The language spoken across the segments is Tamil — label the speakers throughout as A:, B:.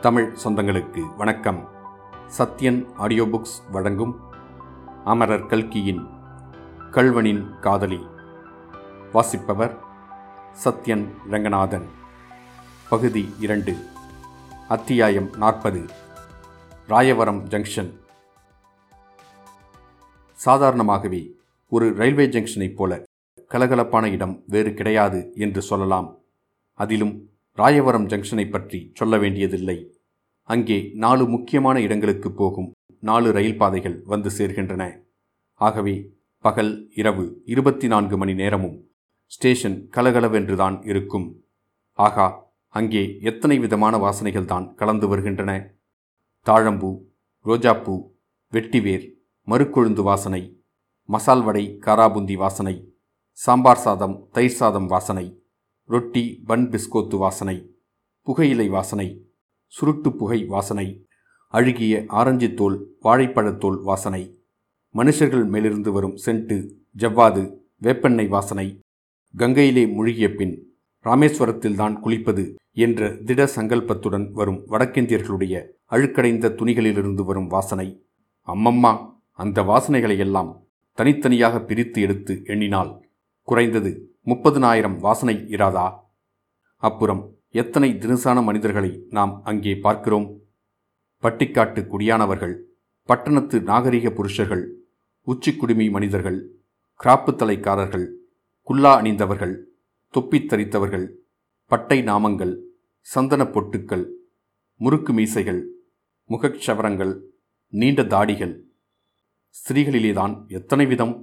A: தமிழ் சொந்தங்களுக்கு வணக்கம். சத்யன் ஆடியோ புக்ஸ் வழங்கும் அமரர் கல்கியின் கல்வனின் காதலி. வாசிப்பவர் சத்யன் ரங்கநாதன். பகுதி இரண்டு. அத்தியாயம் நாற்பது. ராயவரம் ஜங்ஷன். சாதாரணமாகவே ஒரு ரயில்வே ஜங்ஷனைப் போல கலகலப்பான இடம் வேறு கிடையாது என்று சொல்லலாம். அதிலும் ராயவரம் ஜங்ஷனை பற்றி சொல்ல வேண்டியதில்லை. அங்கே நாலு முக்கியமான இடங்களுக்கு போகும். நாலு ரயில் பாதைகள் வந்து சேர்கின்றன. ஆகவே பகல் இரவு இருபத்தி நான்கு மணி நேரமும் ஸ்டேஷன் கலகலவென்றுதான் இருக்கும். ஆகா அங்கே எத்தனை விதமான வாசனைகள் தான் கலந்து வருகின்றன. தாழம்பூ ரோஜாப்பூ வெட்டிவேர் மறுக்கொழுந்து வாசனை மசால் வடை காராபுந்தி வாசனை சாம்பார் சாதம் தயிர் சாதம் வாசனை ரொட்டி பன் பிஸ்கோத்து வாசனை புகையிலை வாசனை சுருட்டு புகை வாசனை அழுகிய ஆரஞ்சு தோல் வாழைப்பழத்தோல் வாசனை மனுஷர்கள் மேலிருந்து வரும் சென்ட்டு ஜவ்வாது வேப்பெண்ணெய் வாசனை கங்கையிலே முழுகிய பின் ராமேஸ்வரத்தில்தான் குளிப்பது என்ற திட சங்கல்பத்துடன் வரும் வடக்கிந்தியர்களுடைய அழுக்கடைந்த துணிகளிலிருந்து வரும் வாசனை. அம்மம்மா அந்த வாசனைகளையெல்லாம் தனித்தனியாக பிரித்து எடுத்து எண்ணினால் குறைந்தது முப்பதுனாயிரம் வாசனை இராதா? அப்புறம் எத்தனை தினசான மனிதர்களை நாம் அங்கே பார்க்கிறோம்? பட்டிக்காட்டு குடியானவர்கள் பட்டணத்து நாகரிக புருஷர்கள் உச்சிக்குடுமி மனிதர்கள் கிராப்பு தலைக்காரர்கள் குல்லா அணிந்தவர்கள் தொப்பி தரித்தவர்கள் பட்டை நாமங்கள் சந்தன பொட்டுக்கள் முறுக்கு மீசைகள் முகச்சவரங்கள் நீண்ட தாடிகள். ஸ்திரீகளிலேதான் எத்தனை விதம்?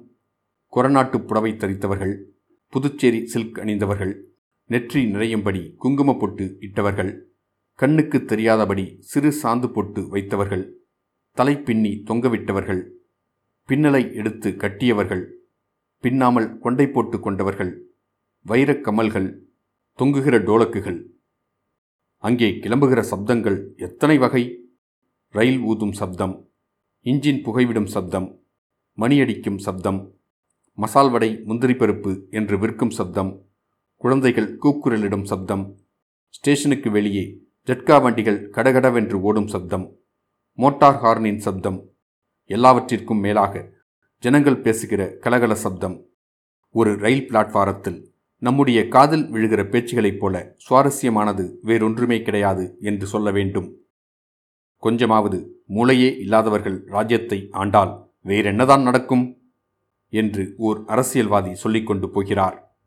A: கொரநாட்டு புடவை தரித்தவர்கள் புதுச்சேரி சில்க் அணிந்தவர்கள் நெற்றி நிறையும்படி குங்கும பொட்டு இட்டவர்கள் கண்ணுக்கு தெரியாதபடி சிறு சாந்து பொட்டு வைத்தவர்கள் தலை பின்னி தொங்கவிட்டவர்கள் பின்னலை எடுத்து கட்டியவர்கள் பின்னாமல் கொண்டை போட்டு கொண்டவர்கள் வைரக் கமல்கள் தொங்குகிற டோலக்குகள். அங்கே கிளம்புகிற சப்தங்கள் எத்தனை வகை? ரயில் ஊதும் சப்தம் இன்ஜின் புகைவிடும் சப்தம் மணியடிக்கும் சப்தம் மசால் வடை முந்திரி பருப்பு என்று விற்கும் சப்தம் குழந்தைகள் கூக்குரலிடும் சப்தம் ஸ்டேஷனுக்கு வெளியே ஜட்கா வண்டிகள் கடகடவென்று ஓடும் சப்தம் மோட்டார் ஹார்னின் சப்தம் எல்லாவற்றிற்கும் மேலாக ஜனங்கள் பேசுகிற கலகல சப்தம். ஒரு ரயில் பிளாட்பாரத்தில் நம்முடைய காதில் விழுகிற பேச்சுகளைப் போல சுவாரஸ்யமானது வேறொன்றுமே கிடையாது என்று சொல்ல வேண்டும். கொஞ்சமாவது மூளையே இல்லாதவர்கள் ராஜ்யத்தை ஆண்டால் வேறென்னதான் நடக்கும்? என்று ஓர் அரசியல்வாதி சொல்லிக்கொண்டு போகிறார்.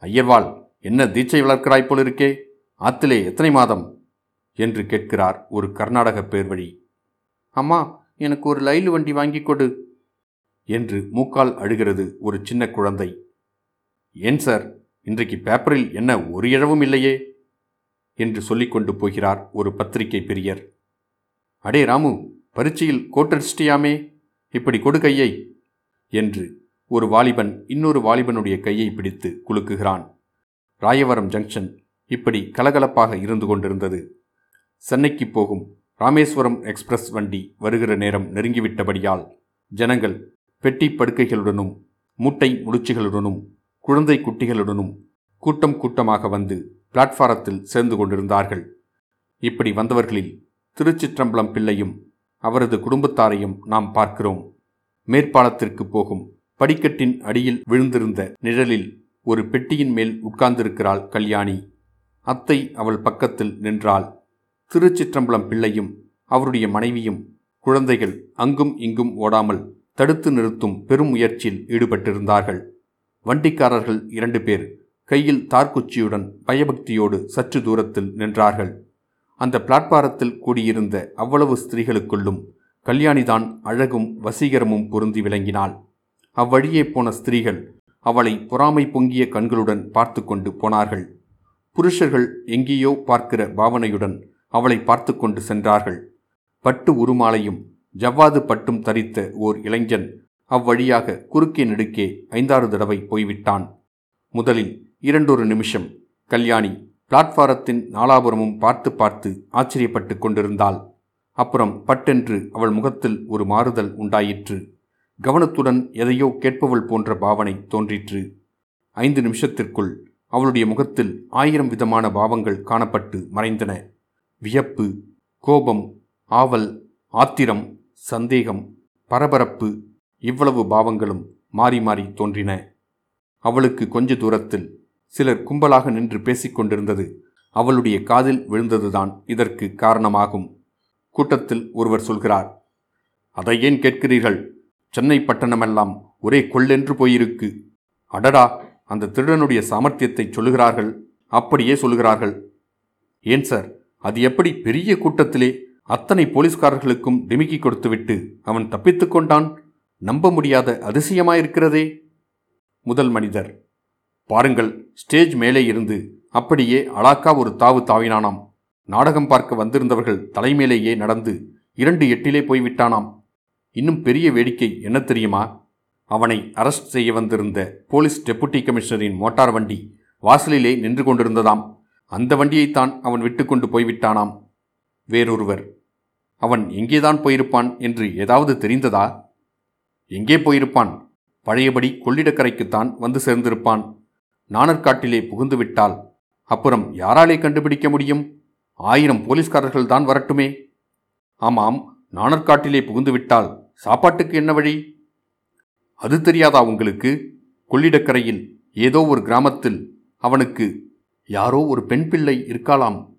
A: ஐயர்வாள் என்ன தீட்சை வளர்க்கிறாய் போலிருக்கே? ஆத்திலே எத்தனை மாதம்? என்று கேட்கிறார் ஒரு கர்நாடக பேர்வழி. அம்மா எனக்கு ஒரு லைலு வண்டி வாங்கி கொடு என்று மூக்கால் அழுகிறது ஒரு சின்ன குழந்தை. ஏன் சார்? இன்றைக்கு பேப்பரில் என்ன ஒரு இழவும் இல்லையே? என்று சொல்லிக்கொண்டு போகிறார் ஒரு பத்திரிகை பிரியர். அடே ராமு பரீட்சையில் கோட்டடிச்சிட்டியாமே இப்படி கொடு கையை. என்று ஒரு வாலிபன் இன்னொரு வாலிபனுடைய கையை பிடித்து குலுக்குகிறான். ராயவரம் ஜங்ஷன் இப்படி கலகலப்பாக இருந்து கொண்டிருந்தது. சென்னைக்கு போகும் ராமேஸ்வரம் எக்ஸ்பிரஸ் வண்டி வருகிற நேரம் நெருங்கிவிட்டபடியால் ஜனங்கள் பெட்டி படுக்கைகளுடனும் மூட்டை முடிச்சுகளுடனும் குழந்தை குட்டிகளுடனும் கூட்டம் கூட்டமாக வந்து பிளாட்ஃபாரத்தில் சேர்ந்து கொண்டிருந்தார்கள். இப்படி வந்தவர்களில் திருச்சிற்றம்பலம் பிள்ளையும் அவரது குடும்பத்தாரையும் நாம் பார்க்கிறோம். மேற்பாலத்திற்கு போகும் படிக்கட்டின் அடியில் விழுந்திருந்த நிழலில் ஒரு பெட்டியின் மேல் உட்கார்ந்திருக்கிறாள் கல்யாணி. அத்தை அவள் பக்கத்தில் நின்றாள். திருச்சிற்றம்பலம் பிள்ளையும் அவருடைய மனைவியும் குழந்தைகள் அங்கும் இங்கும் ஓடாமல் தடுத்து நிறுத்தும் பெரும் முயற்சியில் ஈடுபட்டிருந்தார்கள். வண்டிக்காரர்கள் இரண்டு பேர் கையில் தார்குச்சியுடன் பயபக்தியோடு சற்று தூரத்தில் நின்றார்கள். அந்த பிளாட்பாரத்தில் கூடியிருந்த அவ்வளவு ஸ்திரீகளுக்குள்ளும் கல்யாணிதான் அழகும் வசீகரமும் பொருந்தி விளங்கினாள். அவ்வழியே போன ஸ்திரீகள் அவளை பொறாமை பொங்கிய கண்களுடன் பார்த்து கொண்டு போனார்கள். புருஷர்கள் எங்கேயோ பார்க்கிற பாவனையுடன் அவளை பார்த்து கொண்டு சென்றார்கள். பட்டு உருமாலையும் ஜவ்வாது பட்டும் தரித்த ஓர் இளைஞன் அவ்வழியாக குறுக்கே நெடுக்கே ஐந்தாறு தடவை போய்விட்டான். முதலில் இரண்டொரு நிமிஷம் கல்யாணி பிளாட்பாரத்தின் நாலாபுரமும் பார்த்து பார்த்து ஆச்சரியப்பட்டு கொண்டிருந்தாள். அப்புறம் பட்டென்று அவள் முகத்தில் ஒரு மாறுதல் உண்டாயிற்று. கவனத்துடன் எதையோ கேட்பவள் போன்ற பாவனை தோன்றிற்று. ஐந்து நிமிஷத்திற்குள் அவளுடைய முகத்தில் ஆயிரம் விதமான பாவங்கள் காணப்பட்டு மறைந்தன. வியப்பு கோபம் ஆவல் ஆத்திரம் சந்தேகம் பரபரப்பு இவ்வளவு பாவங்களும் மாறி மாறி தோன்றின. அவளுக்கு கொஞ்ச தூரத்தில் சிலர் கும்பலாக நின்று பேசிக் கொண்டிருந்தது அவளுடைய காதில் விழுந்ததுதான் இதற்கு காரணமாகும். கூட்டத்தில் ஒருவர் சொல்கிறார் அதை ஏன் கேட்கிறீர்கள்? சென்னை பட்டணமெல்லாம் ஒரே கொள்ளென்று போயிருக்கு. அடடா அந்த திருடனுடைய சாமர்த்தியத்தை சொல்லுகிறார்கள். அப்படியே சொல்லுகிறார்கள். ஏன் சார் அது எப்படி பெரிய கூட்டத்திலே அத்தனை போலீஸ்காரர்களுக்கும் டிமிக்கி கொடுத்துவிட்டு அவன் தப்பித்து கொண்டான்? நம்ப முடியாத அதிசயமாயிருக்கிறதே. முதல் மனிதர் பாருங்கள் ஸ்டேஜ் மேலே இருந்து அப்படியே அலாக்கா ஒரு தாவு தாவினானாம். நாடகம் பார்க்க வந்திருந்தவர்கள் தலைமேலேயே நடந்து இரண்டு எட்டிலே போய்விட்டானாம். இன்னும் பெரிய வேடிக்கை என்ன தெரியுமா? அவனை அரெஸ்ட் செய்ய வந்திருந்த போலீஸ் டெபுட்டி கமிஷனரின் மோட்டார் வண்டி வாசலிலே நின்று கொண்டிருந்ததாம். அந்த வண்டியைத்தான் அவன் விட்டுக்கொண்டு போய்விட்டானாம். வேறொருவர் அவன் எங்கேதான் போயிருப்பான் என்று ஏதாவது தெரிந்ததா? எங்கே போயிருப்பான்? பழையபடி கொள்ளிடக்கரைக்குத்தான் வந்து சேர்ந்திருப்பான். நாணற்காட்டிலே புகுந்துவிட்டால் அப்புறம் யாராலே கண்டுபிடிக்க முடியும்? ஆயிரம் போலீஸ்காரர்கள் தான் வரட்டுமே. ஆமாம் நாணற்காட்டிலே புகுந்துவிட்டால் சாப்பாட்டுக்கு என்ன வழி? அது தெரியாதா உங்களுக்கு? கொள்ளிடக்கரையில் ஏதோ ஒரு கிராமத்தில் அவனுக்கு யாரோ ஒரு பெண் பிள்ளை இருக்காளாம்.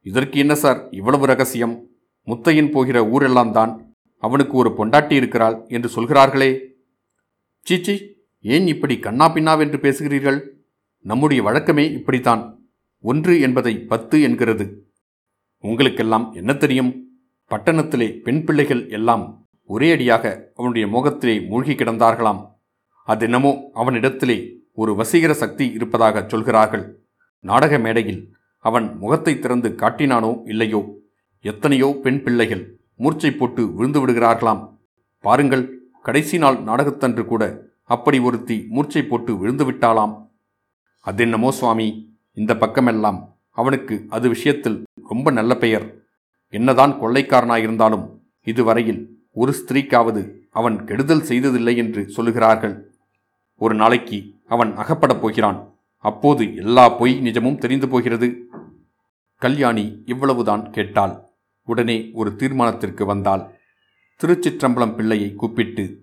A: இதற்கு என்ன சார் இவ்வளவு ரகசியம்? முத்தையன் போகிற ஊரெல்லாம் தான் அவனுக்கு ஒரு பொண்டாட்டி இருக்கிறாள் என்று சொல்கிறார்களே. சீச்சி ஏன் இப்படி கண்ணா பின்னாவென்று பேசுகிறீர்கள்? நம்முடைய வழக்கமே இப்படித்தான். ஒன்று என்பதை பத்து என்கிறது. உங்களுக்கெல்லாம் என்ன தெரியும்? பட்டணத்திலே பெண் பிள்ளைகள் எல்லாம் ஒரே அடியாக அவனுடைய முகத்திலே மூழ்கி கிடந்தார்களாம். அதென்னமோ அவனிடத்திலே ஒரு வசீகர சக்தி இருப்பதாக சொல்கிறார்கள். நாடக மேடையில் அவன் முகத்தை திறந்து காட்டினானோ இல்லையோ? எத்தனையோ பெண் பிள்ளைகள் மூர்ச்சை போட்டு விழுந்து விடுகிறார்களாம். பாருங்கள் கடைசி நாள் நாடகத்தன்று கூட அப்படி ஒருத்தி மூர்ச்சை போட்டு விழுந்து விட்டாளாம். அதென்னமோ சுவாமி? இந்த பக்கமெல்லாம் அவனுக்கு அது விஷயத்தில் ரொம்ப நல்ல பெயர். என்னதான் கொள்ளைக்காரனாயிருந்தாலும் இதுவரையில் ஒரு ஸ்திரீக்காவது அவன் கெடுதல் செய்ததில்லை என்று சொல்லுகிறார்கள். ஒரு நாளைக்கு அவன் அகப்படப் போகிறான். அப்போது எல்லா பொய் நிஜமும் தெரிந்து போகிறது. கல்யாணி இவ்வளவுதான் கேட்டாள். உடனே ஒரு தீர்மானத்திற்கு வந்தாள். திருச்சிற்றம்பலம் பிள்ளையை கூப்பிட்டு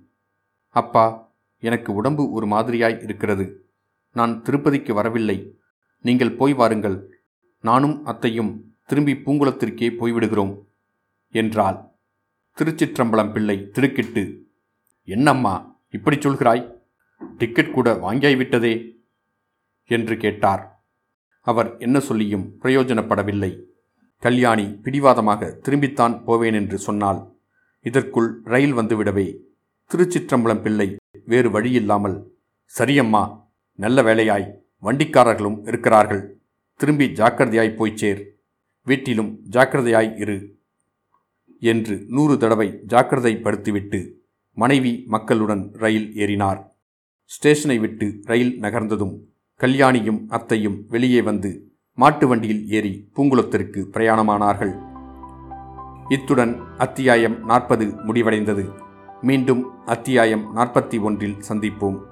A: அப்பா எனக்கு உடம்பு ஒரு மாதிரியாய் இருக்கிறது. நான் திருப்பதிக்கு வரவில்லை. நீங்கள் போய் வாருங்கள். நானும் அத்தையும் திரும்பி பூங்குளத்திற்கே போய்விடுகிறோம் என்றாள். திருச்சிற்றம்பலம் பிள்ளை திடுக்கிட்டு என்னம்மா இப்படி சொல்கிறாய்? டிக்கெட் கூட வாங்கியாய்விட்டதே என்று கேட்டார். அவர் என்ன சொல்லியும் பிரயோஜனப்படவில்லை. கல்யாணி பிடிவாதமாக திரும்பித்தான் போவேன் என்று சொன்னால் இதற்குள் ரயில் வந்துவிடவே. திருச்சிற்றம்பலம் பிள்ளை வேறு வழியில்லாமல். சரியம்மா நல்ல வேலையாய். வண்டிக்காரர்களும் இருக்கிறார்கள். திரும்பி ஜாக்கிரதையாய் போய்ச்சேர் வீட்டிலும் ஜாக்கிரதையாய் இரு என்று நூறு தடவை ஜாக்கிரதைப்படுத்திவிட்டு மனைவி மக்களுடன் ரயில் ஏறினார். ஸ்டேஷனை விட்டு ரயில் நகர்ந்ததும் கல்யாணியும் அத்தையும் வெளியே வந்து மாட்டு வண்டியில் ஏறி பூங்குளத்திற்கு பிரயாணமானார்கள். இத்துடன் அத்தியாயம் நாற்பது முடிவடைந்தது. மீண்டும் அத்தியாயம் நாற்பத்தி ஒன்றில் சந்திப்போம்.